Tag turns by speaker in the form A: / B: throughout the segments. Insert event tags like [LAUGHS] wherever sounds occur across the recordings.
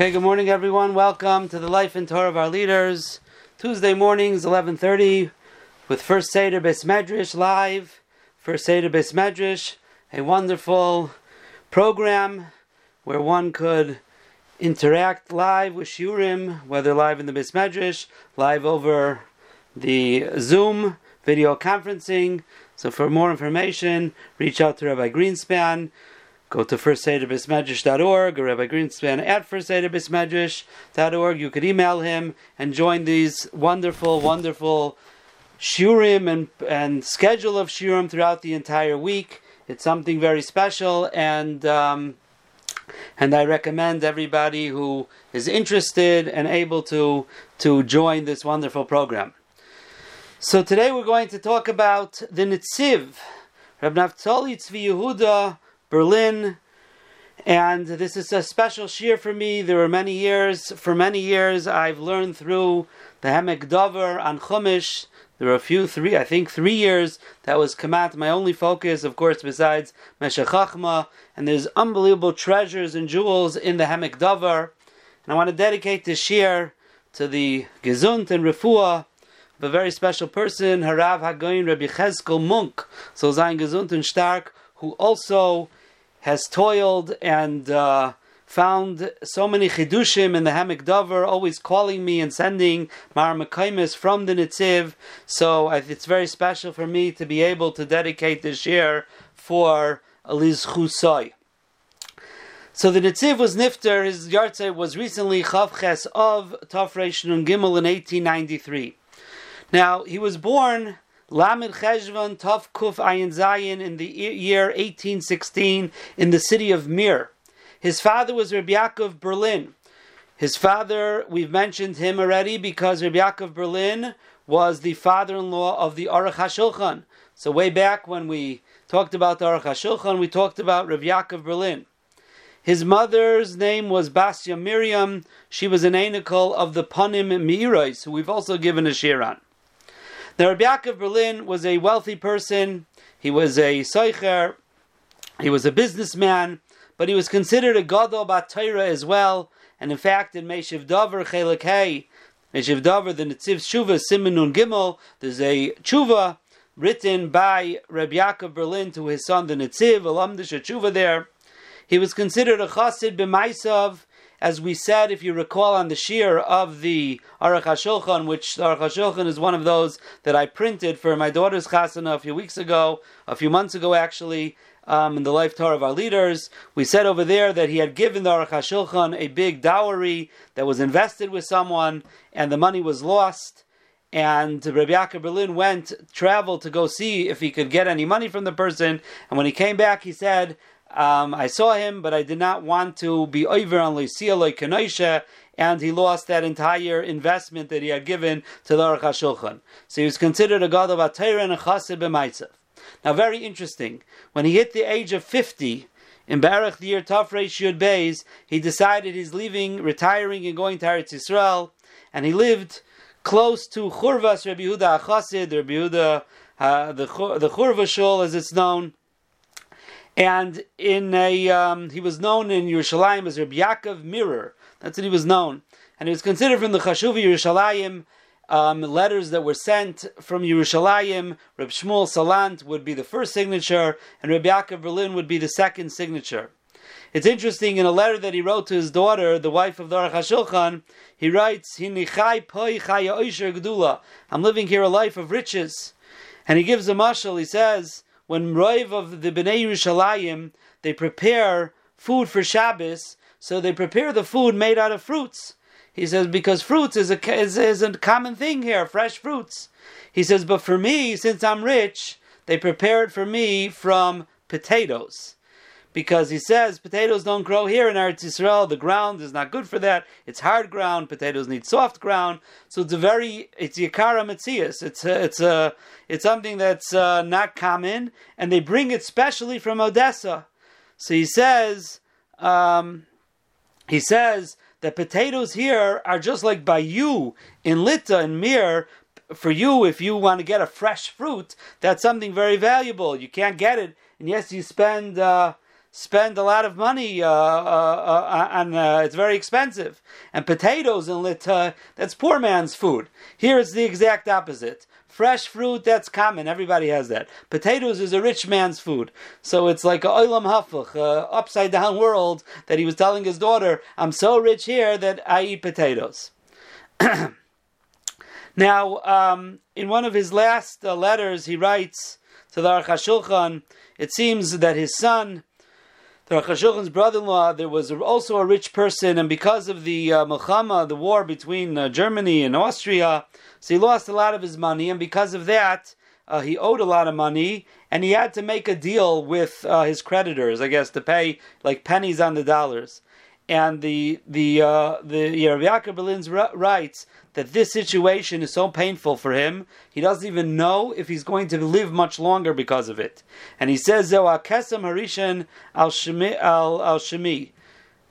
A: Okay, good morning, everyone. Welcome to the Life and Torah of our leaders. Tuesday mornings, 11.30, with First Seder Bes Medrash live. First Seder Bes Medrash, a wonderful program where one could interact live with Shurim, whether live in the Bes Medrash, live over the Zoom, video conferencing. So for more information, reach out to Rabbi Greenspan. Go to firstsaderbismedrash.org or Rabbi Greenspan at firstsaderbismedrash.org. You could email him and join these wonderful, wonderful shurim and, and schedule of shurim throughout the entire week. It's something very special and um, and I recommend everybody who is interested and able to to join this wonderful program. So today we're going to talk about the Nitziv, Rab Naftali Tzvi Yehuda Berlin. And this is a special shir for me. There were many years, for many years, I've learned through the Hemek Dover on Chumash. There were a few, three, I think three years that was Kamat, my only focus, of course, besides Meshech Chachma. And there's unbelievable treasures and jewels in the Hemek Dover. And I want to dedicate this shir to the Gezunt and Refuah of a very special person, Harav Hagoyin Rabbi Cheskel Munk, so sein Gezunt and Stark, who also has toiled and uh, found so many chidushim in the Hamek Dover, always calling me and sending Mar Mekaimis from the Nitziv. So it's very special for me to be able to dedicate this year for Eliz Chusai. So the Nitziv was Nifter, his Yartzeh was recently Chavches of Tafresh Nun Gimel in 1893. Now, he was born Lamed Cheshvan Tov Kuf Ayin Zayin in the year 1816 in the city of Mir. His father was Rabbi Yaakov Berlin. His father, we've mentioned him already because Rabbi Yaakov Berlin was the father-in-law of the Aruch HaShulchan. So way back when we talked about the Aruch HaShulchan, we talked about Rabbi Yaakov Berlin. His mother's name was Basya Miriam. She was an anical of the Panim Mirais, who we've also given a shir on. Now, Rabbi Yaakov Berlin was a wealthy person. He was a soicher. He was a businessman, but he was considered a gadol batayra as well. And in fact, in Meshiv Dover Chelik Hey, Meshiv Dover, the Netziv Shuva Simonun Gimel, there's a tshuva written by Rabbi Yaakov Berlin to his son, the Netziv, Alamdish tshuva there. He was considered a chassid b'maisav as we said, if you recall on the shear of the Aruch HaShulchan, which Aruch HaShulchan is one of those that I printed for my daughter's chasana a few weeks ago, a few months ago actually, um, in the life Torah of our leaders. We said over there that he had given the Aruch HaShulchan a big dowry that was invested with someone, and the money was lost. And Rabbi Yaakov Berlin went, traveled to go see if he could get any money from the person. And when he came back, he said, um, I saw him, but I did not want to be over on Lysia like Kenosha, and he lost that entire investment that he had given to the Aruch HaShulchan. So he was considered a god of Atayra and a Chassid b'Maitzav. Now, very interesting. When he hit the age of 50, in Baruch the year Tafrei Shud Beis, he decided he's leaving, retiring, and going to Eretz Yisrael, and he lived close to Churvas Rabbi Yehuda Achasid, Rabbi Yehuda, uh, the, the Churva as it's known, and in a, um, he was known in Yerushalayim as Rabbi Yaakov Mirror. That's what he was known. And he was considered from the Chashuv Yerushalayim, um, letters that were sent from Yerushalayim. Rabbi Shmuel Salant would be the first signature, and Rabbi Yaakov Berlin would be the second signature. It's interesting, in a letter that he wrote to his daughter, the wife of the Aruch HaShulchan, he writes, I'm living here a life of riches. And he gives a mashal, he says, when Roiv of the Bnei Yerushalayim, they prepare food for Shabbos, so they prepare the food made out of fruits. He says, because fruits is a, is, is a common thing here, fresh fruits. He says, but for me, since I'm rich, they prepare it for me from potatoes because he says potatoes don't grow here in Eretz Yisrael. The ground is not good for that. It's hard ground. Potatoes need soft ground. So it's a very it's yikara metzias. It's a, it's a it's something that's uh, not common, and they bring it specially from Odessa. So he says um, he says that potatoes here are just like by you in Lita and Mir. For you, if you want to get a fresh fruit, that's something very valuable. You can't get it, and yes, you spend. Uh, spend a lot of money uh, uh, uh, on. Uh, it's very expensive, and potatoes in Lita that's poor man's food. Here it's the exact opposite. Fresh fruit, that's common. Everybody has that. Potatoes is a rich man's food. So it's like a oilam hafuch, a upside down world that he was telling his daughter, I'm so rich here that I eat potatoes. [CLEARS THROAT] now, um, in one of his last uh, letters, he writes to the Aruch HaShulchan, it seems that his son, the Aruch brother-in-law, there was also a rich person, and because of the uh, the war between uh, Germany and Austria, so he lost a lot of his money, and because of that, uh, he owed a lot of money, and he had to make a deal with uh, his creditors, I guess, to pay like pennies on the dollars. And the the uh, the Rabbi Yaakov Berlin's writes that this situation is so painful for him, he doesn't even know if he's going to live much longer because of it. And he says, "Kesem Harishan al Shemi."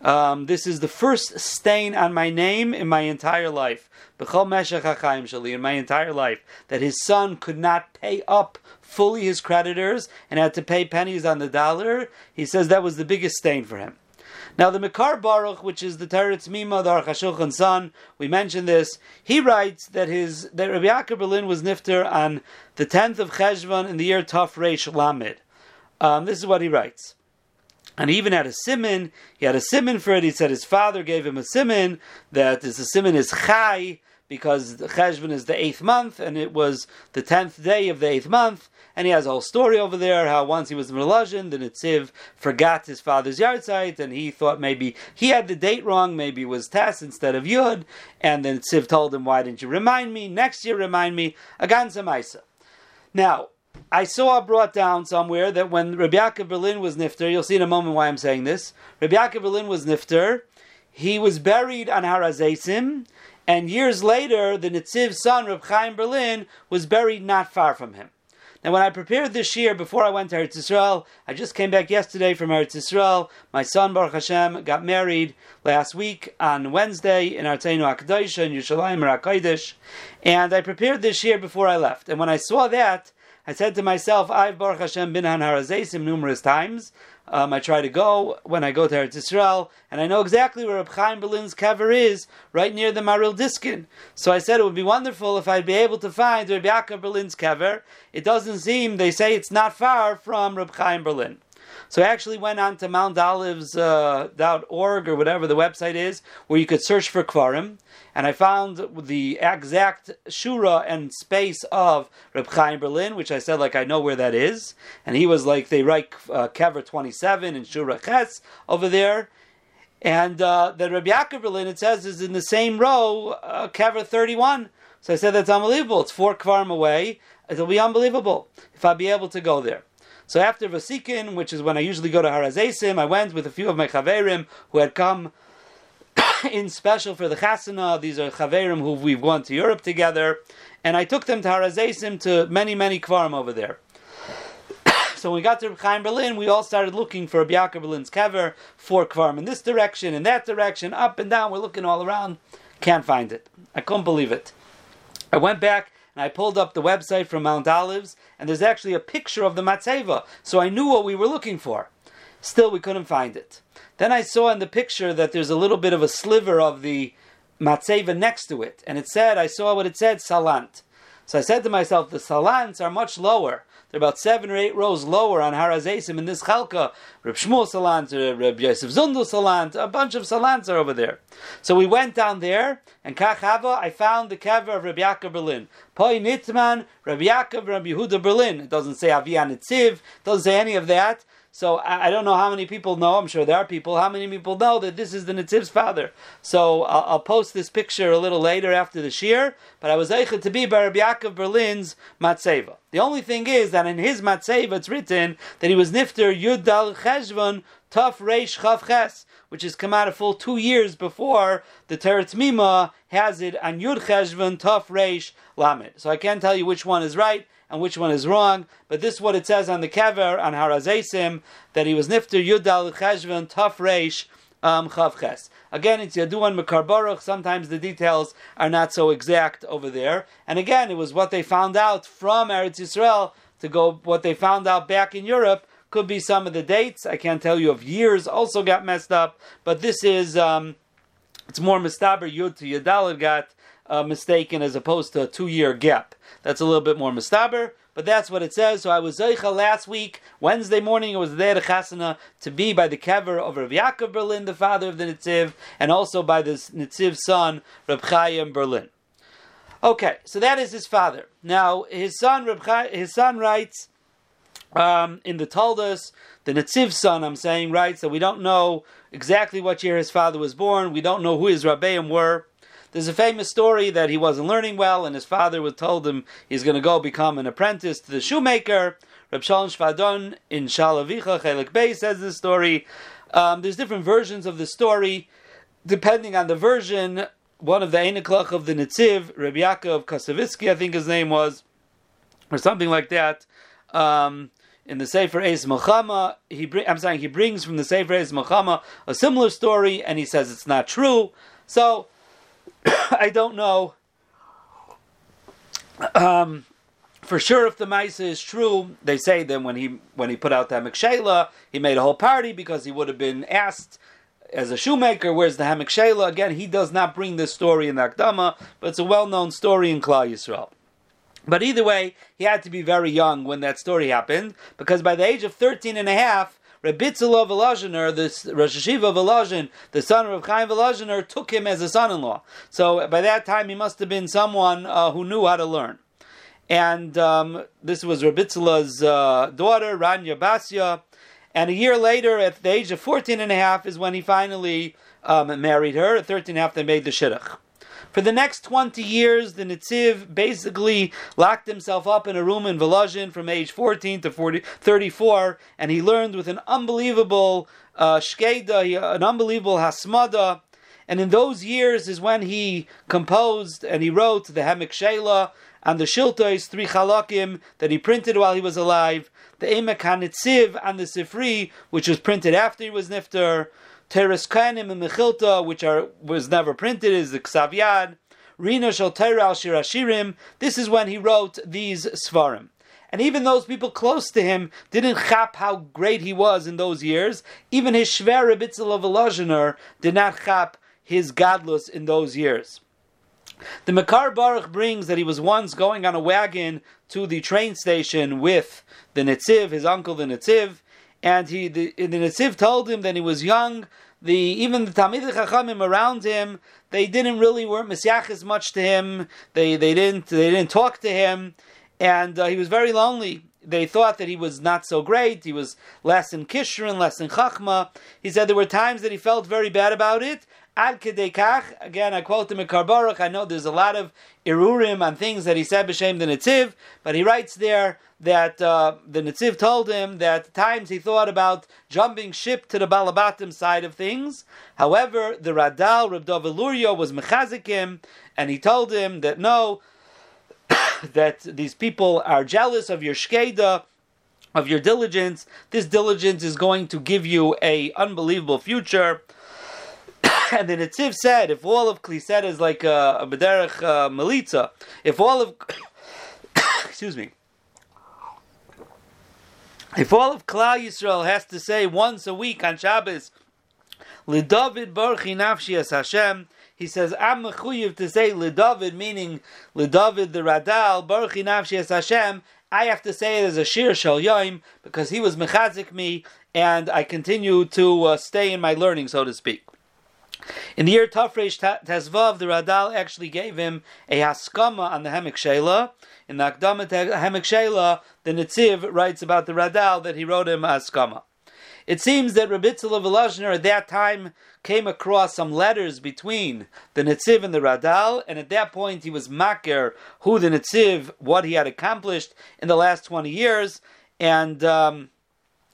A: Um, this is the first stain on my name in my entire life. In my entire life, that his son could not pay up fully his creditors and had to pay pennies on the dollar. He says that was the biggest stain for him. Now the Makar Baruch, which is the Teretz Mima, the Aruch HaShulchan son, we mentioned this. He writes that his that Rabbi Yaakov Berlin was nifter on the tenth of Cheshvan in the year Taf Reish Lamed. Um, this is what he writes. And he even had a simon. He had a simon for it. He said his father gave him a simon. That this simon is chai because Cheshvan is the eighth month, and it was the tenth day of the eighth month. And he has a whole story over there how once he was in Melazhin, the Nitziv forgot his father's yahrzeit, and he thought maybe he had the date wrong, maybe it was Tess instead of Yud. And the Nitziv told him, Why didn't you remind me? Next year, remind me. Aganza Maisa. Now, I saw brought down somewhere that when Rabbi Yaakov Berlin was nifter, you'll see in a moment why I'm saying this. Rabbi Yaakov Berlin was nifter. He was buried on Har HaZeisim, and years later, the Nitziv's son, Reb Chaim Berlin, was buried not far from him. Now, when I prepared this year before I went to Eretz Yisrael, I just came back yesterday from Eretz Yisrael. My son Baruch Hashem got married last week on Wednesday in Arteinu Akadosh in Yerushalayim Rakodesh, and I prepared this year before I left. And when I saw that, I said to myself, I've Baruch Hashem been on Har HaZeisim numerous times. Um, I try to go when I go to Eretz Yisrael, and I know exactly where Reb Chaim Berlin's kever is, right near the Maril Diskin. So I said it would be wonderful if I'd be able to find Reb Yaakov Berlin's kever. It doesn't seem, they say it's not far from Reb Chaim Berlin. So I actually went on to mountolives.org uh, or whatever the website is, where you could search for Kvarim, and I found the exact shura and space of Reb Chaim Berlin, which I said like I know where that is, and he was like they write uh, Kever twenty seven and Shura Ches over there. And uh, the Reb Yaakov Berlin, it says, is in the same row, uh, Kever 31. So I said, that's unbelievable. It's four kvarim away. It'll be unbelievable if I'd be able to go there. So after Vasikin, which is when I usually go to Har HaZeisim, I went with a few of my chaverim who had come [LAUGHS] in special for the chasana. These are chaverim who we've gone to Europe together, and I took them to Har HaZeisim to many, many kvarim over there. [COUGHS] so when we got to Chaim Berlin, we all started looking for Biaka Berlin's kever for kvarim in this direction, in that direction, up and down. We're looking all around, can't find it. I couldn't believe it. I went back and I pulled up the website from Mount Olives, and there's actually a picture of the matzeva, so I knew what we were looking for. Still, we couldn't find it. Then I saw in the picture that there's a little bit of a sliver of the matzeva next to it, and it said, I saw what it said, salant. So I said to myself, the salants are much lower. They're about seven or eight rows lower on Har HaZeisim in this chalka. Reb Shmuel Salant, uh, Reb Yosef Zundel Salant, a bunch of Salants are over there. So we went down there, and Kachava, I found the kever of Reb Yaakov Berlin. Poi Nitzman, Reb Yaakov, Reb Yehuda Berlin. It doesn't say Avian Nitziv, doesn't say any of that. So I, I, don't know how many people know. I'm sure there are people. How many people know that this is the Nitziv's father? So I'll, I'll, post this picture a little later after the shir. But I was able to be by Yaakov Berlin's matzeva. The only thing is that in his matzeva it's written that he was nifter Yudal Cheshvan Taf Reish Chav Ches, which has come out a full two years before the Teretz Mima has it on Yud Cheshvan Taf Reish Lamed. So I can't tell you which one is right and which one is wrong. But this is what it says on the kever on Har HaZeisim that he was nifter Yudal Cheshvan Taf Reish um, Chav Again, it's Yaduan Mekar Baruch. Sometimes the details are not so exact over there. And again, it was what they found out from Eretz Yisrael to go what they found out back in Europe Could be some of the dates. I can't tell you if years also got messed up, but this is um, it's more mistaber yud to yadalad got uh, mistaken as opposed to a two year gap. That's a little bit more mistaber. But that's what it says. So I was Zeicha last week, Wednesday morning, I was there to Chasana to be by the kever of Rav Yaakov Berlin, the father of the Nitziv, and also by the Nitziv's son, Rav Chaim Berlin. Okay, so that is his father. Now his son, Reb Chai, his son writes um, in the Taldas, the Netziv son, I'm saying, writes that we don't know exactly what year his father was born. We don't know who his rabbeim were. There's a famous story that he wasn't learning well, and his father was told him he's going to go become an apprentice to the shoemaker. Reb Shalom Schwadron in Shalavicha Chelik Bey says this story. Um, there's different versions of the story. Depending on the version, one of the Einiklach of the Netziv, Reb Yaakov Kasavitsky, I think his name was, or something like that. Um, in the Sefer Eis Melchama, he bring, I'm saying he brings from the Sefer Eis Melchama a similar story, and he says it's not true. So [COUGHS] I don't know um, for sure if the Maisa is true. They say that when he when he put out the Hamik he made a whole party because he would have been asked as a shoemaker, where's the Shela? Again, he does not bring this story in the Akdama, but it's a well-known story in Klal Yisrael. But either way, he had to be very young when that story happened, because by the age of 13 and a half, Rebitzela Volozhiner, the Rosh Hashiva Volozhin, the son of Chaim Volozhiner, took him as a son-in-law. So by that time, he must have been someone uh, who knew how to learn. And um, this was Rebitzela's uh, daughter, Ranya Basya, and a year later, at the age of 14 and a half, is when he finally um, married her. At 13 and a half, they made the shidduch. For the next 20 years, the Nitziv basically locked himself up in a room in Volozhin from age 14 to 40, 34, and he learned with an unbelievable uh, shkeda, an unbelievable hasmada. And in those years is when he composed and he wrote the Hemek Shela and the Shiltois, three chalakim that he printed while he was alive the Emek HaNetziv and the Sifri, which was printed after he was Nifter, Teres Kainim and Mechilta, which are was never printed, is the Ksav Yad, Rina Shal al Shirashirim. This is when he wrote these Svarim. And even those people close to him didn't chap how great he was in those years. Even his Shver Rebitzel of did not chap his godless in those years. The Makar Baruch brings that he was once going on a wagon to the train station with the Netziv, his uncle the Netziv, and he the, the Netziv told him that he was young. The even the Talmid Chachamim around him, they didn't really weren't as much to him. They they didn't they didn't talk to him, and uh, he was very lonely. They thought that he was not so great. He was less in Kishrin, less in Chachma. He said there were times that he felt very bad about it, Ad kedekach, again, I quote him in Karbaruch. I know there's a lot of irurim on things that he said b'shem the Netziv, but he writes there that uh, the Netziv told him that times he thought about jumping ship to the Balabatim side of things. However, the Radal, Reb Dovid Luria, was mechazikim, and he told him that no, [COUGHS] that these people are jealous of your shkeda, of your diligence. This diligence is going to give you a unbelievable future. [LAUGHS] and the Netziv said, if all of Kliset is like a, a Bederech uh, Melitza, if all of, [COUGHS] excuse me, if all of Klal Yisrael has to say once a week on Shabbos, Lidavid Barchi Nafshi as Hashem, he says, I'm mechuyev to say Lidavid, meaning Lidavid the Radal, Barchi Nafshi as Hashem, I have to say it as a Shir Shal Yoim, because he was mechazik me, and I continue to uh, stay in my learning, so to speak. In the year Tafresh Tezvav, the Radal actually gave him a haskama on the Hemek Shela. In the Akdama Hemek Shela, the Netziv writes about the Radal that he wrote him a haskama. It seems that Rabitzel of Elazner at that time came across some letters between the Netziv and the Radal, and at that point he was makir who the Netziv, what he had accomplished in the last 20 years, and um,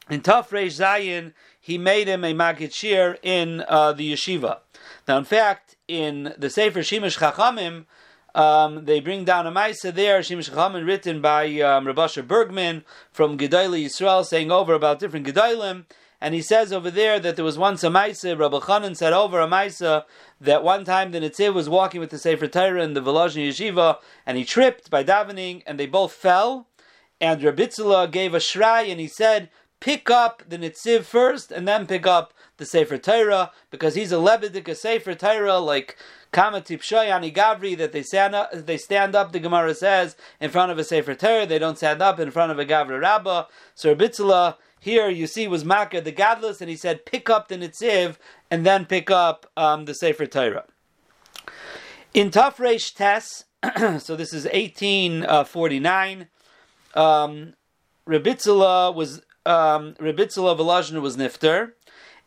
A: in Tafresh Zayin, he made him a Magid Shir in uh, the yeshiva. Now, in fact, in the Sefer Shemesh Chachamim, um, they bring down a Maisa there, Shemesh Chachamim, written by um, Rabasha Bergman from Gedalia Yisrael, saying over about different Gedalim. And he says over there that there was once a Maisa, Rabbi Chanan said over a Maisa, that one time the Netziv was walking with the Sefer Torah in the Volozhin Yeshiva, and he tripped by davening, and they both fell. And Rabitzula gave a shray, and he said, pick up the Nitziv first and then pick up the Sefer Torah because he's a Lebedik, Sefer Torah, like Kama Tipshoy Gavri, that they stand up, they stand up, the Gemara says, in front of a Sefer Torah, they don't stand up in front of a Gavri Rabbah. So Rabitzala, here you see was Makar the Gadlus, and he said, pick up the Nitziv and then pick up um, the Sefer Torah. In Tafresh Tes, [CLEARS THROAT] so this is 1849, uh, um, Rabitzala was um, of Volozhin was Nifter,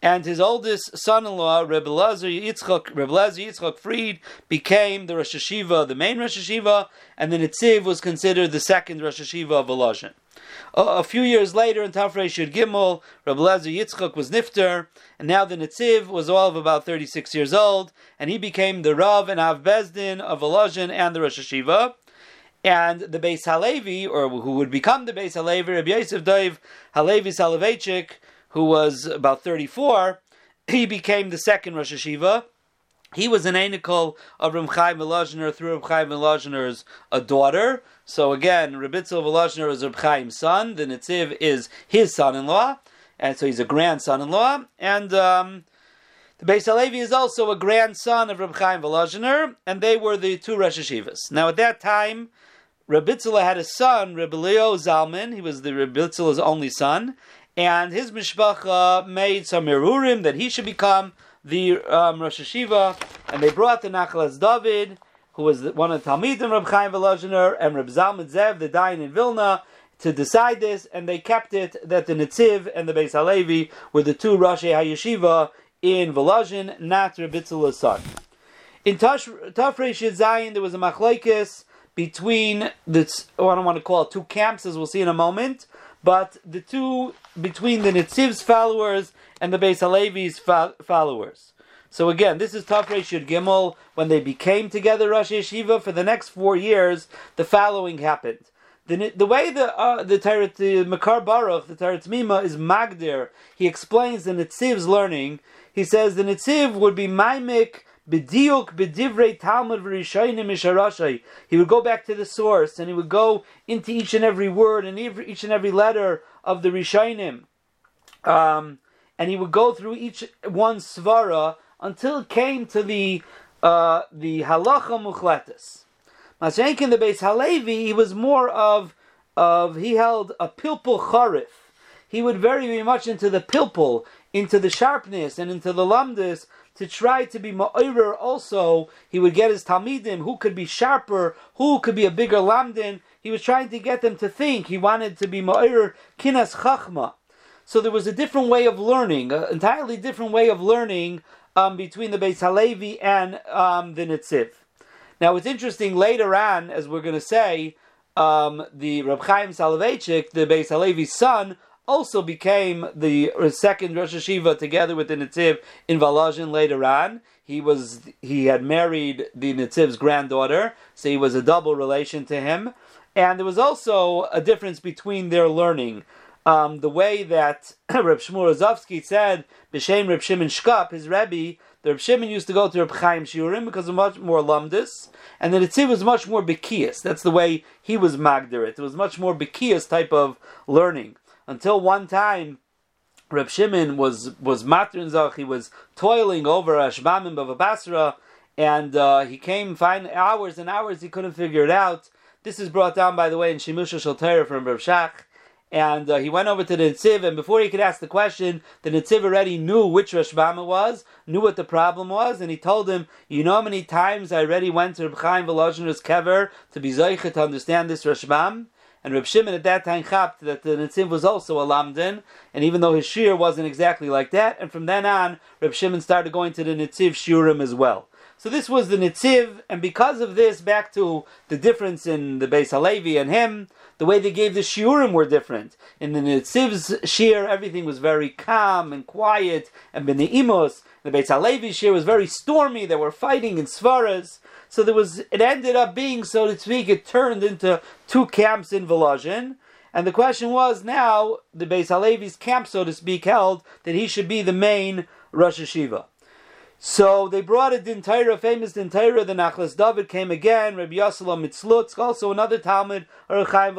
A: and his oldest son-in-law, Rebbe Lazar Yitzchak, Rebbe Lazar Yitzchak Fried, became the Rosh Hashiva, the main Rosh Hashiva, and the Nitziv was considered the second Rosh Hashiva of Volozhin. A, few years later, in Tafrei Shir Gimel, Rebbe Lazar Yitzchak was Nifter, and now the Nitziv was all of about 36 years old, and he became the Rav and Av Bezdin of Volozhin and the Rosh Hashiva and the Beis Halevi, or who would become the Beis Halevi, Rabbi Yosef Dov Halevi Soloveitchik, who was about 34, he became the second Rosh Hashiva. He was an anical of Reb Chaim Volozhiner through Reb Chaim Volozhiner's a daughter. So again, Rebitzel Volozhiner is Reb Chaim's son. The Nitziv is his son-in-law, and so he's a grandson-in-law. And um, the Beis Halevi is also a grandson of Reb Chaim and they were the two Rosh Hashivas. Now at that time, Rabitzela had a son, Rebelio Zalman. He was the Rabitzela's only son, and his mishpacha made some irurim that he should become the um, Rosh Hashiva, and they brought the Nachalas David, who was one of the Talmidim Reb Chaim Volozhiner, and Reb Zalman Zev, the Dayan in Vilna, to decide this, and they kept it that the Netziv and the Beis Halevi were the two Rosh HaYeshiva in Volozhin, not Rabitzela's son. In Tafresh Zayin, there was a machlekes between the oh, I don't want to call it two camps, as we'll see in a moment, but the two between the Nitziv's followers and the Beis Halevi's fo- followers. So again, this is Tafresh Yud Gimel when they became together Rosh Yeshiva. For the next four years, the following happened. The, the way the uh, the Tarat, the Makar Baruch, the Tarat Mima is Magdir. He explains the Nitziv's learning. He says the Nitziv would be Maimik B'diuk b'divrei Talmud v'rishayim misharashay. He would go back to the source and he would go into each and every word and each and every letter of the Rishayim. Um, and he would go through each one svara until it came to the uh, the halacha muchletis. Mashenkin the Beis Halevi, he was more of of he held a pilpul charif. He would very very much into the pilpul, into the sharpness, and into the lamdis to try to be ma'orer also. He would get his talmidim, who could be sharper, who could be a bigger lamdin. He was trying to get them to think. He wanted to be ma'orer kinas chachma. So there was a different way of learning, an entirely different way of learning um, between the Beis Halevi and um, the Nitziv. Now it's interesting later on, as we're going to say, um, the Reb Chaim Soloveitchik, the Beis Halevi's son, also became the second Rosh Hashiva together with the Nitziv in Volozhin later on. He was he had married the Nitziv's granddaughter, so he was a double relation to him. And there was also a difference between their learning. Um, the way that [CLEARS THROAT] Reb Shmuel Rozovsky said, B'Shem Reb Shimon Shkop, his Rebbe, the Reb Shimon used to go to Reb Chaim Shiurim because of much more lumdus, and the Nitziv was much more bekias. That's the way he was magdir it. It was much more bekias type of learning until one time Reb Shimon was was matrin zach. He was toiling over a shbamim of basra, and uh, he came fine hours and hours. He couldn't figure it out. This is brought down, by the way, in Shimusha Shaltera from Reb Shach. And uh, he went over to the Nitziv, and before he could ask the question, the Nitziv already knew which Rashbama was, knew what the problem was, and he told him, You know how many times I already went to Reb Chaim Volozhiner's kever to be Zoichet to understand this Rashbam? And Reb Shimon at that time chapped that the Nitziv was also a Lamdin, and even though his shir wasn't exactly like that, and from then on, Reb Shimon started going to the Nitziv shiurim as well. So this was the Nitziv, and because of this, back to the difference in the Beis Halevi and him, the way they gave the shiurim were different. In the Nitziv's shir, everything was very calm and quiet, and B'ne'imos, the Beis Halevi shir was very stormy, they were fighting in Svaras, so there was, it ended up being, so to speak, it turned into two camps in Volozhin. And the question was now, the Beis Halevi's camp, so to speak, held that he should be the main Rosh Hashiva. So they brought a Dintayra, famous Dintayra, the Nachlas David came again, Rabbi Yosela Mitzlutz, also another Talmud, or Chaim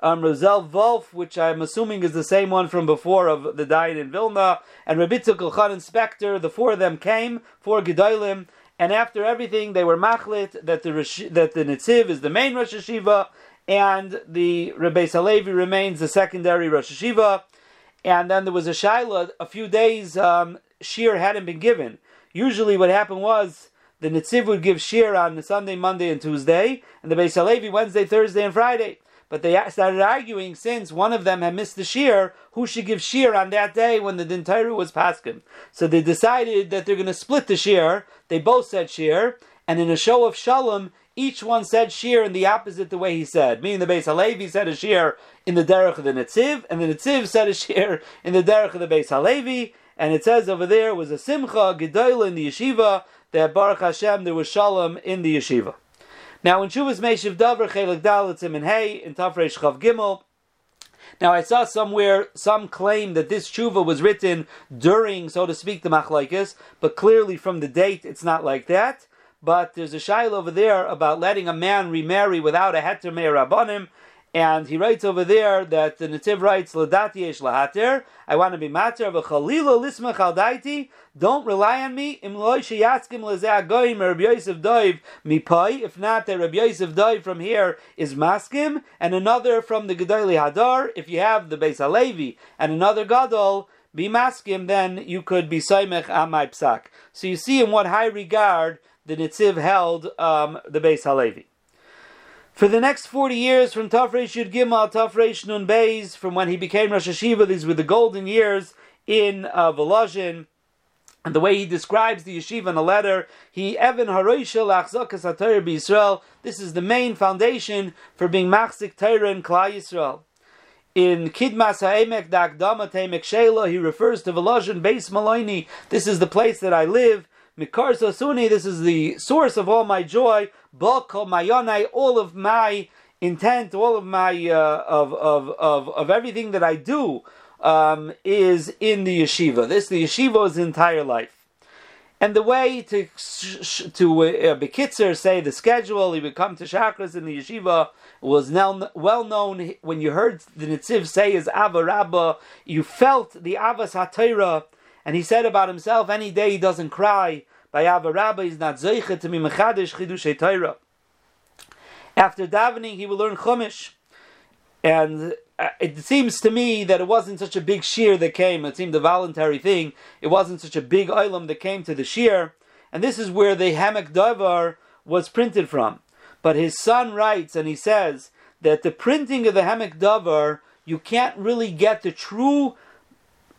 A: um, Rosel Wolf, which I'm assuming is the same one from before of the Dayan in Vilna, and Reb Yitzchak Elchanan Spektor. The four of them came, four Gedolim, and after everything, they were machlit that the that the Nitziv is the main Rosh Hashiva, and the Rebbe Salevi remains the secondary Rosh Hashiva. And then there was a shaila. A few days, um, shir hadn't been given. Usually, what happened was the Nitziv would give shir on Sunday, Monday, and Tuesday, and the Beis Halevi Wednesday, Thursday, and Friday. But they started arguing since one of them had missed the shear, who should give shear on that day when the Dintairu was paskin. So they decided that they're going to split the shear. They both said shear, and in a show of shalom, each one said shear in the opposite the way he said. Meaning the Beis Halevi said a shear in the derech of the Netziv, and the Netziv said a shear in the derech of the Beis Halevi. And it says over there was a simcha gedola in the yeshiva that Baruch Hashem there was shalom in the yeshiva. Now, in Shuvas Meshiv Davar, Chelik Dalitzim and Hey, in Tafresh Chav Gimel, now I saw somewhere some claim that this tshuva was written during, so to speak, the machlaikis, but clearly from the date it's not like that. But there's a shail over there about letting a man remarry without a heter meir rabbanim, and he writes over there that the Nativ writes, Ladati yesh lahater, I want to be mater, v'chalilo lisma chaldaiti, don't rely on me, Yosef if not, that Rabbi Yosef Doiv from here is maskim, and another from the Gedali Hadar, if you have the Beis Halevi, and another Gadol, be maskim, then you could be saimech amai psak. So you see in what high regard the Nitziv held um, the Beis Halevi. For the next 40 years, from Tafresh Yud Gimel, Tafresh Nun Beis, from when he became Rosh Hashiva, these were the golden years in uh, Volozhin. And the way he describes the yeshiva in a letter, he Evan Haroishel Achzakas HaTorah Yisrael. This is the main foundation for being Machzik Torah in Klal Yisrael. In Kidmas Ha'emek Da'akdama Temek Shela, he refers to Volozhin Beis Maloni. This is the place that I live. Mikar Sasuni, this is the source of all my joy. Bakal Mayonai, all of my intent, all of my uh, of, of of of everything that I do um, is in the yeshiva. This the yeshiva's entire life. And the way to to uh, Bekitzer say the schedule, he would come to chakras in the yeshiva was now well known. When you heard the Nitziv say his Ava Rabba, you felt the Avas HaTorah, and he said about himself, any day he doesn't cry, by Abba Rabba is not zeicha to be mechadish chidush Torah. After davening, he will learn Chumash, and uh, it seems to me that it wasn't such a big shear that came. It seemed a voluntary thing. It wasn't such a big oilam that came to the shear, and this is where the Hamek Davar was printed from. But his son writes, and he says that the printing of the Hamek Davar, you can't really get the true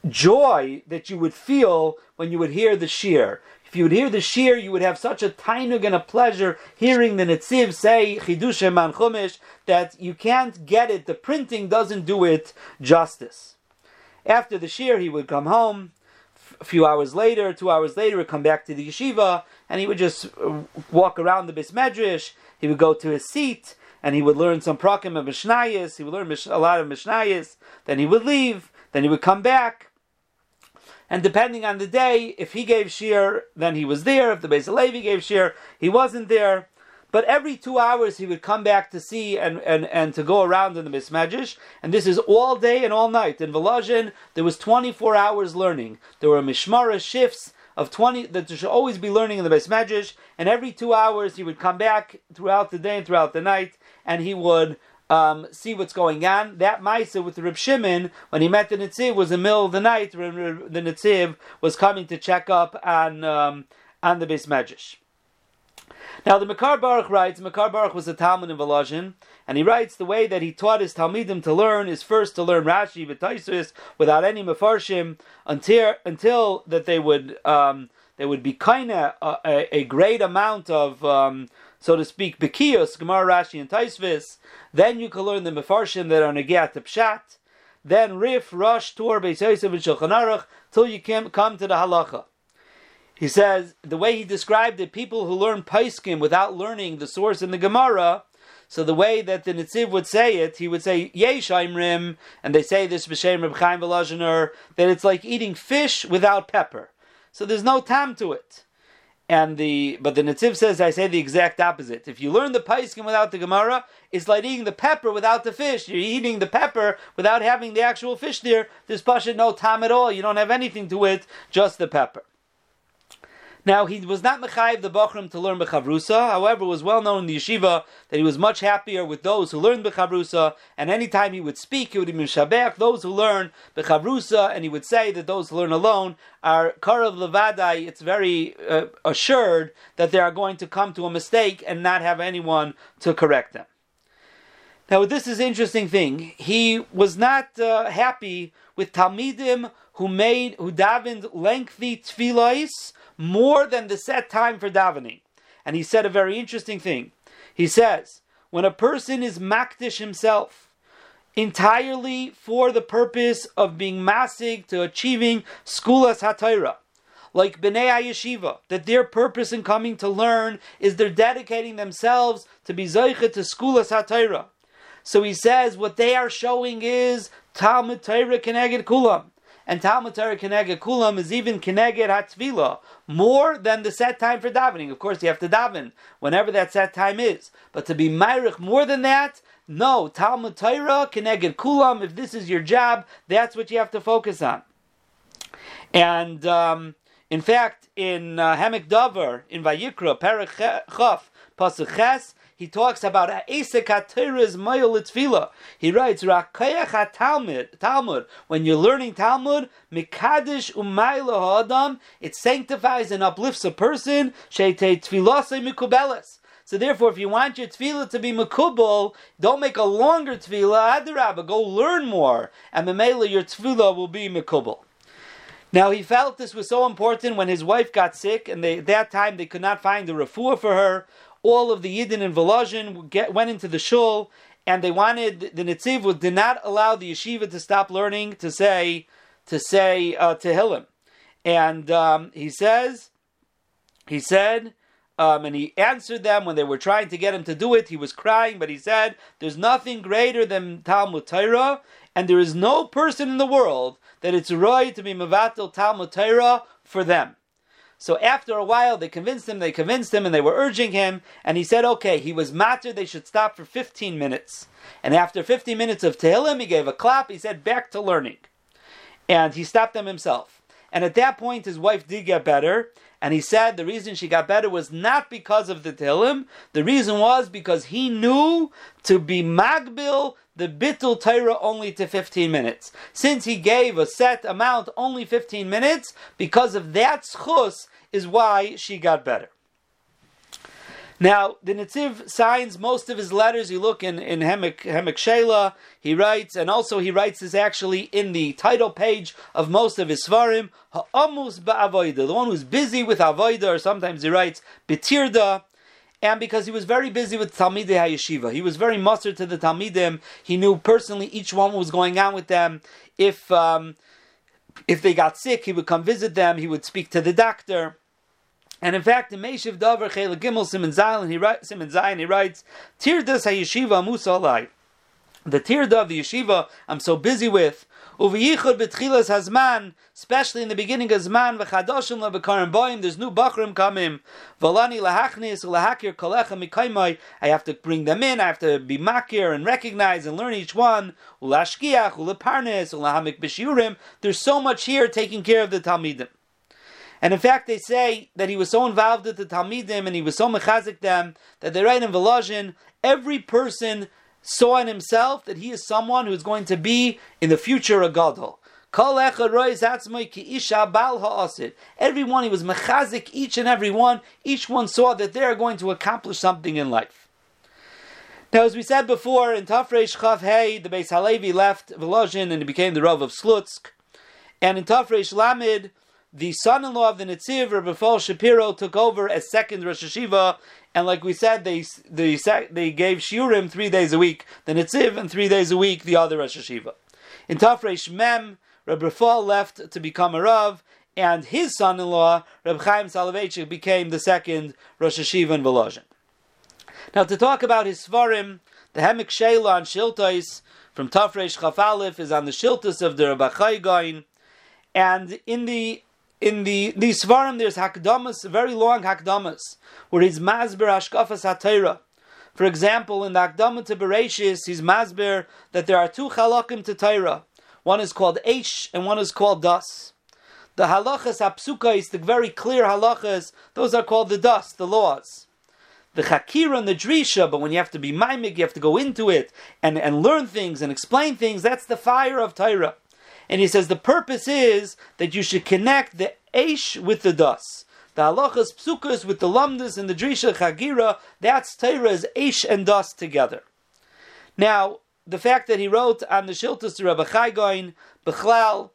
A: joy that you would feel when you would hear the shear. If you would hear the shir, you would have such a tainug and a pleasure hearing the Netziv say Chidush Man Chumash that you can't get it. The printing doesn't do it justice. After the shir, he would come home. A few hours later, two hours later, he'd come back to the yeshiva, and he would just uh, walk around the bismedrash. He would go to his seat, and he would learn some prakim of mishnayis. He would learn a lot of mishnayis. Then he would leave. Then he would come back and depending on the day, if he gave shir, then he was there. If the Beis Levi gave shir, he wasn't there. But every two hours he would come back to see and, and, and to go around in the Mismagish. And this is all day and all night. In Volozhin, there was 24 hours learning. There were Mishmara shifts of 20 that there should always be learning in the Mismagish. And every two hours he would come back throughout the day and throughout the night and he would um, see what's going on. That Maisa with Reb Shimon, when he met the Nitziv, was in the middle of the night when the Nitziv was coming to check up on, um, on the Beis Medrash. Now the Makar Baruch writes, Makar Baruch was a Talmud in Volozhin, and he writes the way that he taught his Talmidim to learn is first to learn Rashi v'Taisus without any Mefarshim until until that they would um, they would be kind of a, a, a, great amount of um, so to speak, Bekiyos, Gemara, Rashi, and Taisvis. Then you can learn the Mefarshim that are Negiat Pshat. Then Rif, Rosh, Tur, Beis and Shulchan Aruch, till you can come to the Halacha. He says, the way he described it, people who learn Paiskim without learning the source in the Gemara, so the way that the Nitziv would say it, he would say Yesh Rim, and they say this b'shem Reb Chaim that it's like eating fish without pepper. So there's no time to it. And the but the Netziv says I say the exact opposite. If you learn the Paiskim without the Gemara, it's like eating the pepper without the fish. You're eating the pepper without having the actual fish there. There's pasha no time at all. You don't have anything to it, just the pepper. Now he was not mechayiv the bachrim to learn bechavrusa. However, it was well known in the yeshiva that he was much happier with those who learned bechavrusa. And anytime he would speak, he would even mishabech those who learn bechavrusa, and he would say that those who learn alone are karav levadai. It's very uh, assured that they are going to come to a mistake and not have anyone to correct them. Now, this is interesting thing. He was not uh, happy with talmidim who made who davened lengthy tefillahs more than the set time for davening. And he said a very interesting thing. He says, when a person is makdish himself entirely for the purpose of being masig to achieving skulas hatayra, like Bnei Yeshiva, that their purpose in coming to learn is they're dedicating themselves to be Zaycha to Skulas HaTorah. So he says what they are showing is Talmud Torah Keneged Kulam and Talmud Torah Keneged Kulam is even Keneged Hatzvila, more than the set time for davening. Of course, you have to daven whenever that set time is. But to be Myrich more than that, no, Talmud Torah Keneged Kulam, if this is your job, that's what you have to focus on. And um, in fact, in uh, Hamek Dover, in Vayikra, Perach Chaf, Pasuk Ches, he talks about a Esek HaTorah's Mayol Tefillah. He writes, Rakayach Talmud, Talmud, when you're learning Talmud, Mikadish Umayla Ha'adam, it sanctifies and uplifts a person, Sheite Tefillah Mikubeles. So therefore, if you want your tefillah to be makubal, don't make a longer tefillah. Adarabba, go learn more, and memela your tefillah will be makubal. Now he felt this was so important when his wife got sick, and they, at that time they could not find a refuah for her all of the Yidden in Volozhin went into the shul, and they wanted the Nitziv did not allow the yeshiva to stop learning to say to say uh, Tehillim, and um, he says he said. Um, and he answered them when they were trying to get him to do it. He was crying, but he said, "There's nothing greater than Talmud Torah, and there is no person in the world that it's right to be mevatel Talmud Torah for them." So after a while, they convinced him, they convinced him, and they were urging him, and he said, okay, he was matter, they should stop for 15 minutes. And after 15 minutes of Tehillim, he gave a clap, he said, back to learning. And he stopped them himself. And at that point, his wife did get better, and he said the reason she got better was not because of the Tehillim, the reason was because he knew to be Magbil, the Bittul Torah only to 15 minutes. Since he gave a set amount, only 15 minutes, because of that schus, is why she got better. Now, the Netziv signs most of his letters. You look in, in Hemek, Hemek Shela, he writes, and also he writes this actually in the title page of most of his Svarim, Ha'amus ba'avoida, the one who's busy with avoida, or sometimes he writes Bitirda, and because he was very busy with Talmidei HaYeshiva. He was very mustered to the Talmidim. He knew personally each one was going on with them. If, um, if they got sick, he would come visit them, he would speak to the doctor. And in fact, in Meshiv Dover Chela Gimel Simon Zion, he writes, Simon Zayin, he writes, Tirdas HaYeshiva Musa Alai. The tirda of the yeshiva I'm so busy with, uviyichud betchilas hazman, especially in the beginning of zman, v'chadoshim lebekarim boim, there's new bakrim coming, v'lani lahachnis, lahakir kolecha mikaymai, I have to bring them in, I have to be makir and recognize and learn each one, ulashkiach, uleparnes, ulahamik b'shiurim, there's so much here taking care of the talmidim. And in fact, they say that he was so involved with the Talmidim and he was so mechazik them that they write in Volozhin, every person saw in himself that he is someone who is going to be in the future a gadol. Everyone he was mechazik, each and every one, each one saw that they are going to accomplish something in life. Now, as we said before, in Tafresh Chav Hey, the Beis Halevi left Volozhin and he became the Rav of Slutsk. And in Tafresh Lamid, the son-in-law of the Netziv, Rabbi Shapiro, took over as second Rosh Hashiva, and like we said, they they, they gave Shiurim three days a week, the Netziv, and three days a week the other Rosh Hashiva. In Tafresh Mem, Rabbi left to become a Rav, and his son-in-law, Rabbi Chaim Soloveitchik, became the second Rosh Hashiva in Volozhin. Now, to talk about his Svarim, the Hemek Sheila on Shiltais from Tafresh Chaf Aleph is on the Shiltas of the Rabbi Chai and in the in the these svarim there's hakdamas, very long hakdamas, where he's masber ashkafas hatayra. For example, in the Akdama to Bereshis, he's masber that there are two halakim to Torah. One is called Eish and one is called Das. The halachas is the very clear halachas, those are called the Das, the laws. The Chakira and the Drisha, but when you have to be mimik, you have to go into it and, and learn things and explain things, that's the fire of Torah. And he says the purpose is that you should connect the Aish with the Das. The halachas psukas with the lamdas and the drisha chagira, that's Torah's Aish and Das together. Now, the fact that he wrote on the Shiltas to Rabbi Chai Bechlal,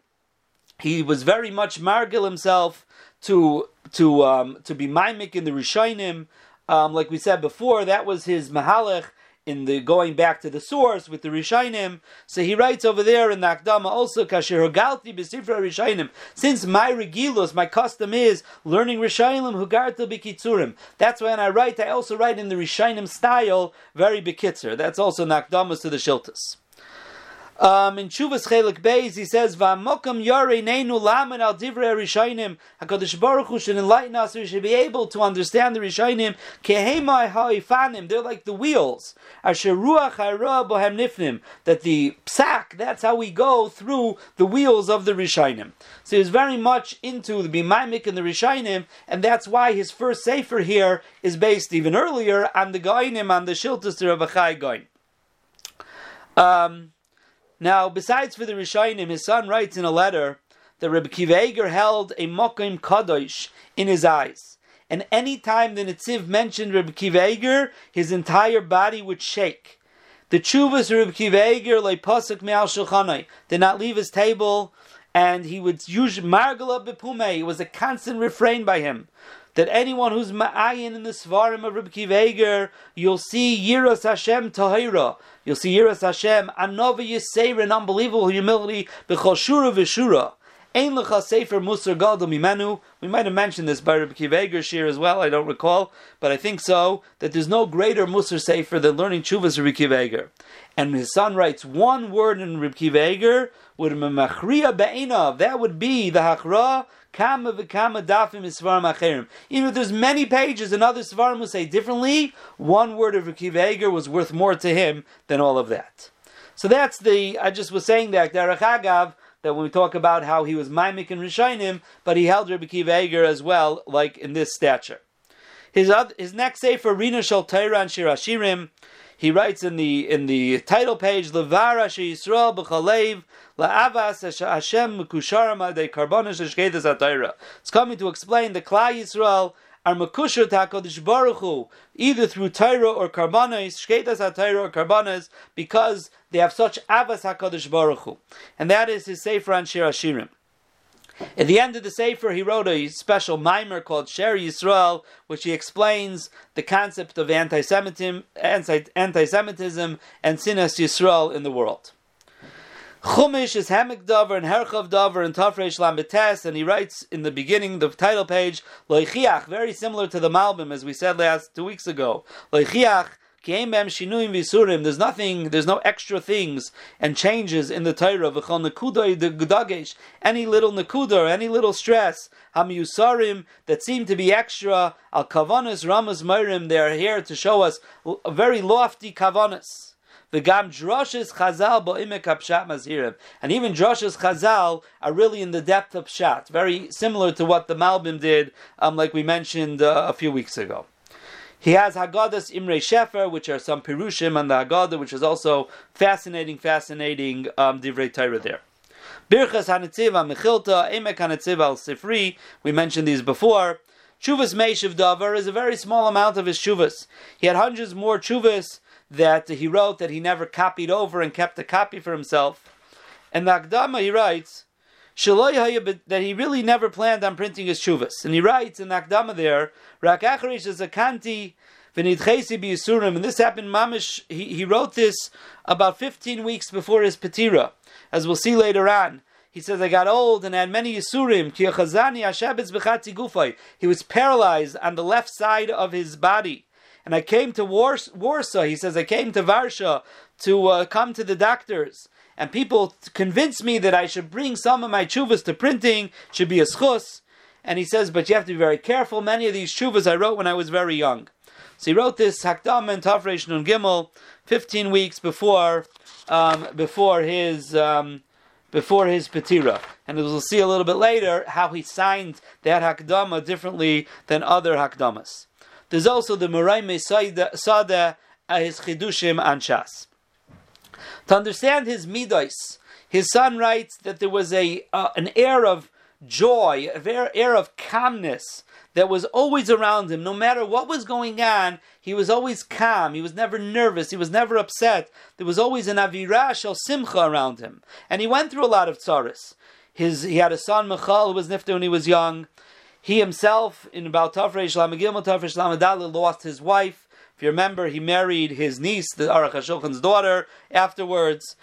A: he was very much margil himself to to um, to be mimik in the Rishonim. Um, like we said before, that was his mahalech in the going back to the source with the Rishainim. So he writes over there in the Akdama also, Kasher Hogalti Besifra Rishainim. Since my regilos, my custom is learning Rishainim Hugarta Bekitzurim. That's when I write, I also write in the Rishainim style, very Bekitzer. That's also Nakdamas to the Shiltas. Um, in Chuvas Chelik Beis, he says, "Va'mokam yare neinu lamen al divrei rishayim." Hakadosh Baruch Hu should enlighten us. We should be able to understand the rishayim. Kehemai haifanim. They're like the wheels. Asher ruach bohem nifnim. That the psak. That's how we go through the wheels of the rishayim. So he's very much into the bimaimik and the rishayim, and that's why his first sefer here is based even earlier on the goinim on the shiltus to Rabbi Chai Goin. Um, now, besides for the Rishonim, his son writes in a letter that Rabbi Kiva held a mokim kadosh in his eyes. And any time the Netziv mentioned Rabbi Kiva his entire body would shake. The chuvas Rabbi Kiva like pasuk me'al shulchanai did not leave his table, and he would use margala bepume. It was a constant refrain by him that anyone who's ma'ayin in the svarim of Rabbi Kiva you'll see Yiras Hashem Tahira. You'll see Yiras Hashem, Anova Yisera, an unbelievable humility, B'chol Shura V'Shura. Ein lecha sefer musar gadol mimenu. We might have mentioned this by Rabbi Kiva shir as well. I don't recall, but I think so. That there's no greater musar sefer than learning chuvas Rabbi And his son writes one word in Rabbi Kiva would memachria be'enav. That would be the hachra kama v'kama dafim isvarim acherim. Even if there's many pages and other svarim will say differently, one word of Akiva was worth more to him than all of that. So that's the, I just was saying that, Derech Agav, that when we talk about how he was mimik and Rishainim, but he held Rabbi Kiva as well, like in this stature. His other, his next sefer, Rina Shal Torah and Shirashirim, he writes in the in the title page, Levara Yisrael b'chalev la'avas Hashem mekusharam de karbonis shkedas atayra. It's coming to explain the Klal Yisrael are mekusher takodish baruch Hu, either through Torah or karbanos, shketas atayra or karbanos, because they have such avas hakadosh baruch Hu, and that is his sefer on Shir Hashirim. At the end of the Sefer, he wrote a special mimer called Sher Yisrael, which he explains the concept of anti-Semitism, anti-Semitism and sinas Yisrael in the world. Chumash is Hamek Dover and Herchav Dover and Tafresh Lambetes, and he writes in the beginning, the title page, Loichiach, very similar to the Malbim, as we said last two weeks ago. Loichiach there's nothing, there's no extra things and changes in the Torah. Any little nakuda, any little stress, hamiyusarim that seem to be extra, al kavanas ramas mayrim, they are here to show us very lofty kavanas. V'gam droshes chazal bo'imek pshat mazhirim. And even droshes chazal are really in the depth of pshat, very similar to what the Malbim did, um, like we mentioned uh, a few weeks ago. He has Haggadahs Imre Shefer, which are some Pirushim on the Haggadah, which is also fascinating, fascinating um, Divrei Torah there. Birchas Hanetziva Mechilta, Emek Hanetziva Al Sifri, we mentioned these before. Chuvas Meishiv Davar is a very small amount of his chuvas. He had hundreds more chuvas that he wrote that he never copied over and kept a copy for himself. And the Akdama he writes, that he really never planned on printing his chuvas. And he writes in the Akdama there, Rak Acharish is a kanti and this happened, Mamish, he, he wrote this about 15 weeks before his Petira, as we'll see later on. He says, I got old and had many Yisurim. He was paralyzed on the left side of his body. And I came to Warsaw. He says, I came to Varsha to uh, come to the doctors. And people convinced me that I should bring some of my chuvas to printing, should be a schus. and he says, but you have to be very careful. Many of these shuvas I wrote when I was very young. So he wrote this Hakdam and Tafresh Nun Gimel, 15 weeks before um, before his um, before his petira, and we'll see a little bit later how he signed that Hakdama differently than other Hakdamas. There's also the Muraim Sada his Chidushim Anshas. To understand his midos, his son writes that there was a uh, an air of joy, an air of calmness that was always around him. No matter what was going on, he was always calm. He was never nervous. He was never upset. There was always an avirah shel simcha around him. And he went through a lot of tzaras. His, he had a son, Michal, who was nifter when he was young. He himself, in about Tafresh Lamagimel, Tafresh Lamadal, lost his wife. If you remember, he married his niece, the Aruch HaShulchan's daughter, afterwards.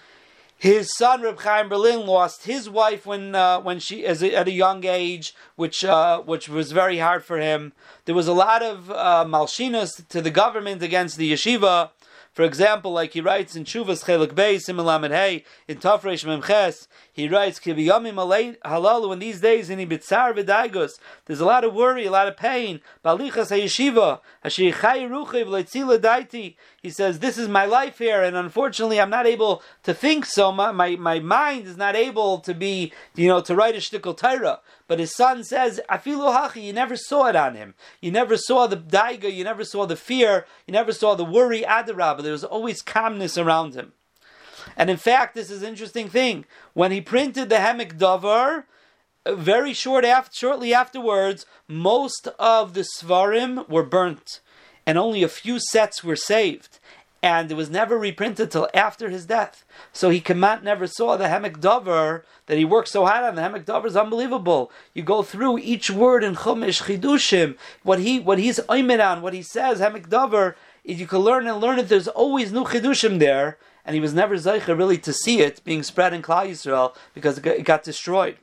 A: His son Reb Chaim Berlin lost his wife when uh, when she as a, at a young age, which uh, which was very hard for him. There was a lot of uh, malshinas to the government against the yeshiva. For example, like he writes in Chuvas Chelik Bey, Similamed Hey, in Tafresh Memches, he writes, Kibiyamim halalu, in these days, in Ibitzar v'daigus, there's a lot of worry, a lot of pain. Balichas ha'yeshiva, ha'sheichai ruchiv le'tzila daiti. He says, this is my life here, and unfortunately I'm not able to think so. My, my, my mind is not able to be, you know, to write a shtickle Torah. But his son says, Afilu hachi, you never saw it on him. You never saw the daiga, you never saw the fear, you never saw the worry, adarabah. There was always calmness around him. And in fact, this is an interesting thing. When he printed the Hemek Dover, uh, very short after, shortly afterwards, most of the Svarim were burnt, and only a few sets were saved. And it was never reprinted till after his death. So he Kamat never saw the Hemek Dover that he worked so hard on. The Hemek Dover is unbelievable. You go through each word in Chumash Chidushim, what he what he's oimed on, what he says, Hemek Dover, you can learn and learn it, there's always new Chidushim there and he was never zeicher really to see it being spread in Klal Yisrael because it got destroyed.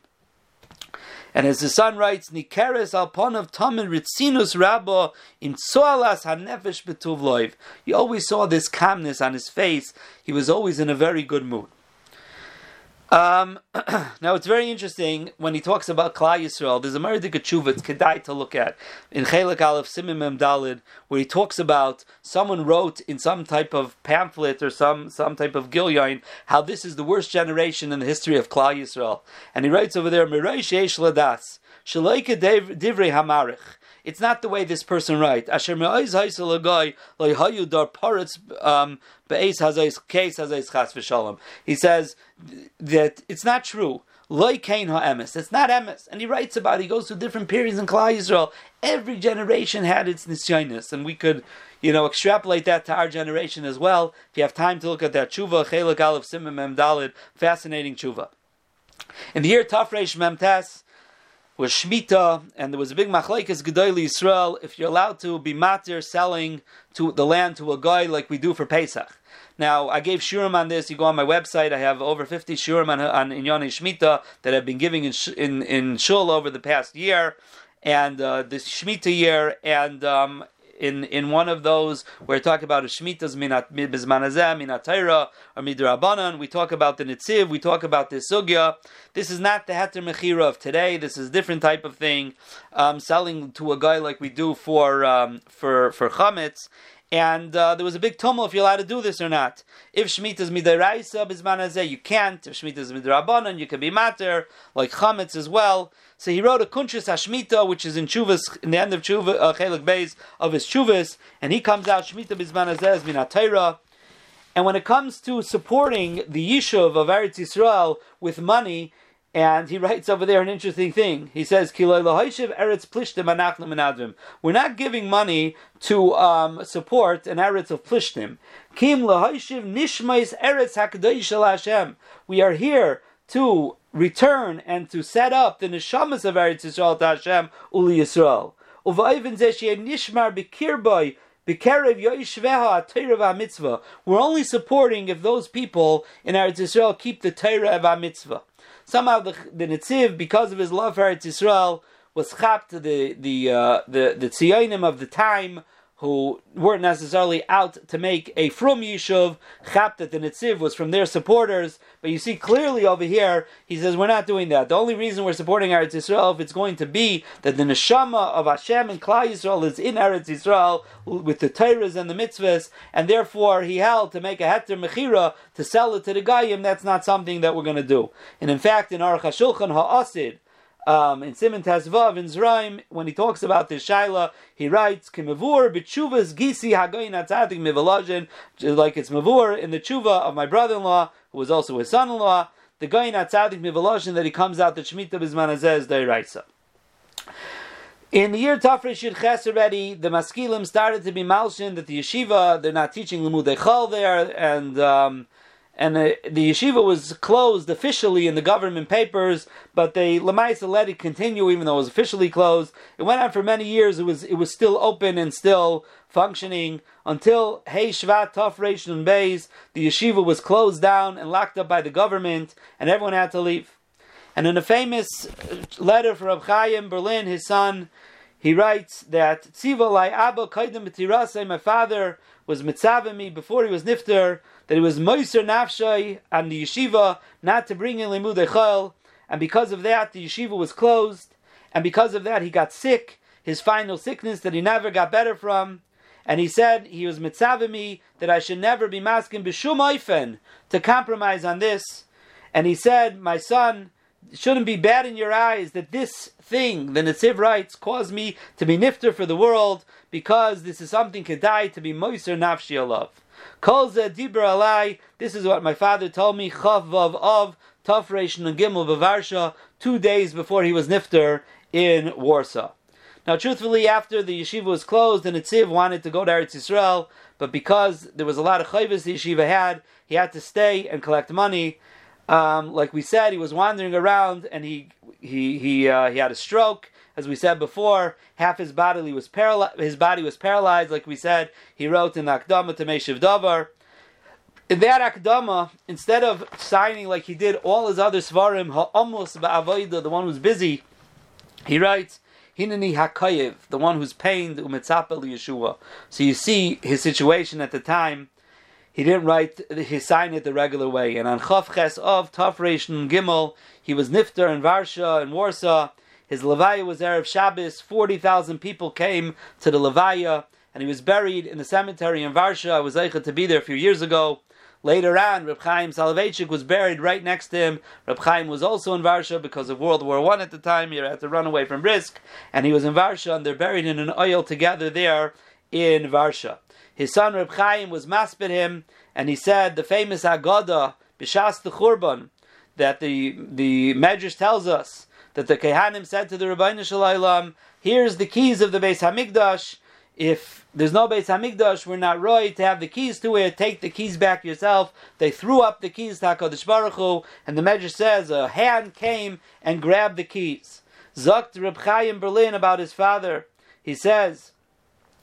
A: And as the son writes, Nikeres alponav tamin ritzinus rabba in tzoalas hanefesh betuv loiv. He always saw this calmness on his face. He was always in a very good mood. Um, [CLEARS THROAT] now it's very interesting when he talks about Klal Yisrael. There's a Meridik Tshuva it's kedai to look at in Chelak Aleph Simim Dalid, where he talks about someone wrote in some type of pamphlet or some some type of gilyon how this is the worst generation in the history of Klal Yisrael, and he writes over there Mireish Yesh Ladas Divrei Hamarich. It's not the way this person writes. Asher um. He says that it's not true. It's not emes. And he writes about it. He goes through different periods in Klal Yisrael. Every generation had its nisyonis, and we could, you know, extrapolate that to our generation as well. If you have time to look at that tshuva, chelik aleph simim mem dalid, fascinating tshuva. In the year Tafresh Memtes, was Shemitah, and there was a big machlekes Gedolei Israel if you're allowed to be matir selling to the land to a guy like we do for Pesach. Now, I gave shurim on this. You go on my website. I have over 50 shurim on, on Inyani Shemitah that I've been giving in, in, in Shul over the past year and uh, this Shemitah year, and um, in in one of those where we talk about a shmitas minat bizmanazeh minat Torah or midrabanan. We talk about the Netziv. We talk about the sugya. This is not the heter mechira of today. This is a different type of thing, um, selling to a guy like we do for um, for for chametz. And uh, there was a big tumult if you're allowed to do this or not. If Shemitah is bizmanazeh, you can't. If Shemitah is midrabanan, you can be mater, like chametz as well. So he wrote a Kunshas Hashmita, which is in Chuvas, in the end of Chuvas, uh, Chelik Beis of his Chuvas, and he comes out Shmita Bizman Azez Minatayra. And when it comes to supporting the Yishuv of Eretz Yisrael with money, and he writes over there an interesting thing. He says, We're not giving money to um, support an Eretz of Plishtim. We are here to return and to set up the neshamas of Eretz Yisrael to Hashem Uli Yisrael. We're only supporting if those people in Eretz Yisrael keep the Torah of mitzvah. Somehow the, the Netziv, because of his love for Eretz Yisrael, was chapped the the uh, the the tziyonim of the time who weren't necessarily out to make a from Yishuv, Chaptat the Netziv was from their supporters. But you see clearly over here, he says we're not doing that. The only reason we're supporting Eretz Yisrael, if it's going to be that the neshama of Hashem and Klal Yisrael is in Eretz Yisrael with the Torahs and the mitzvahs, and therefore he held to make a heter mechira to sell it to the Goyim, that's not something that we're going to do. And in fact, in Aruch HaShulchan Ha'asid, um, in Simon Tazvav in Zraim, when he talks about this Shaila, he writes, "Kimavur b'tshuvas gisi hagoyin atzadik mivalajin," like it's mavur in the tshuva of my brother-in-law, who was also his son-in-law, the goyin atzadik mivalajin that he comes out the shmita bizmanazez deiraisa. In the year Tafresh Yud Ches already, the maskilim started to be malshin that the yeshiva they're not teaching limudei chal there, and um, and the, the, yeshiva was closed officially in the government papers, but they lemaisa let it continue even though it was officially closed. It went on for many years. It was it was still open and still functioning until Hey Shvat Tov Beis. The yeshiva was closed down and locked up by the government, and everyone had to leave. And in a famous uh, letter from Reb Chaim Berlin, his son, he writes that Tziva Abba Kaidim my father was mitzavah me before he was nifter that it was Moiser Nafshay and the yeshiva not to bring in Limudei Chayil, and because of that the yeshiva was closed, and because of that he got sick, his final sickness that he never got better from, and he said he was mitzavimi that I should never be masking b'shum oifen to compromise on this, and he said, my son, shouldn't be bad in your eyes that this thing, the Netziv writes, caused me to be nifter for the world because this is something kedai to be moiser nafshi alav. Kol dibra alai. This is what my father told me. Chav vav of Tafresh and Gimel Bavarsha, two days before he was nifter in Warsaw. Now, truthfully, after the yeshiva was closed, the Netziv wanted to go to Eretz Yisrael, but because there was a lot of chayvus the yeshiva had, he had to stay and collect money. Um, like we said, he was wandering around and he he he uh, he had a stroke as we said before, half his body was paralyzed. His body was paralyzed, like we said. He wrote in the Akdama to Meshiv Davar. In that Akdama, instead of signing like he did all his other svarim, Ha'amos Ba'avoida, the one who's busy, he writes, Hinani Hakayev, the one who's pained, Umetzapel Yeshua. So you see his situation at the time. He didn't write his sign it the regular way. And on Chavches of Tafresh Gimel, he was Nifter in Varsha in Warsaw. His Levaya was Erev Shabbos. 40,000 people came to the Levaya, and he was buried in the cemetery in Varsha. I was able to be there a few years ago. Later on, Reb Chaim Soloveitchik was buried right next to him. Reb Chaim was also in Varsha because of World War One at the time. He had to run away from Brisk, and he was in Varsha, and they're buried in an oil together there in Varsha. His son Reb Chaim was maspid him, and he said the famous Agada B'shas the Churban that the the Medrash tells us that the Kehanim said to the Ribono Shel Olam, here's the keys of the Beis Hamikdash. If there's no Beis Hamikdash, we're not right to have the keys to it. Take the keys back yourself. They threw up the keys to Hakadosh Baruch Hu, and the Medrash says a hand came and grabbed the keys. Zokt Reb Chaim Berlin about his father. He says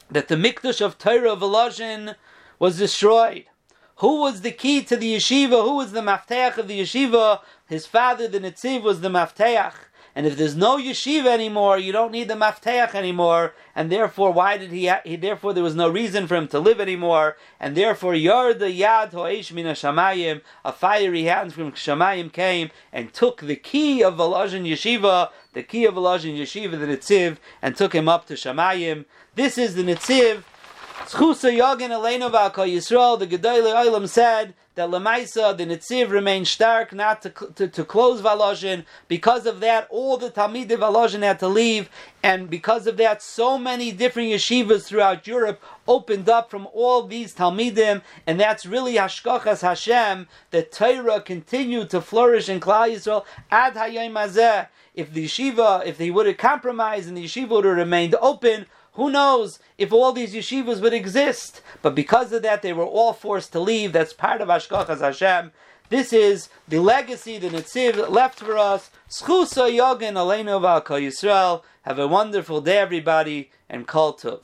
A: that the Mikdash of Torah Volozhin was destroyed. Who was the key to the yeshiva? Who was the mafteach of the yeshiva? His father, the Netziv, was the mafteach. And if there's no yeshiva anymore, you don't need the mafteach anymore, and therefore, why did he, he? Therefore, there was no reason for him to live anymore, and therefore, yard the yad ho'ish mina shamayim, a fiery hand from shamayim came and took the key of Volozhin yeshiva, the key of Volozhin yeshiva, the netziv, and took him up to shamayim. This is the netziv. Schusa Yagin Eleno Yisrael, the Gedolei Olam said that Lemaisa, the Netziv, remained stark not to, to, to close Volozhin. Because of that, all the Talmid of Volozhin had to leave. And because of that, so many different yeshivas throughout Europe opened up from all these Talmidim. And that's really Hashkachas Hashem, that Torah continued to flourish in Klal Yisrael ad Hayom. If the yeshiva, if they would have compromised and the yeshiva would have remained open, who knows if all these yeshivas would exist? But because of that, they were all forced to leave. That's part of Ashkachas Hashem. This is the legacy the Netziv left for us. Schusa Yogin Aleinu Yisrael. Have a wonderful day, everybody, and Kol Tov.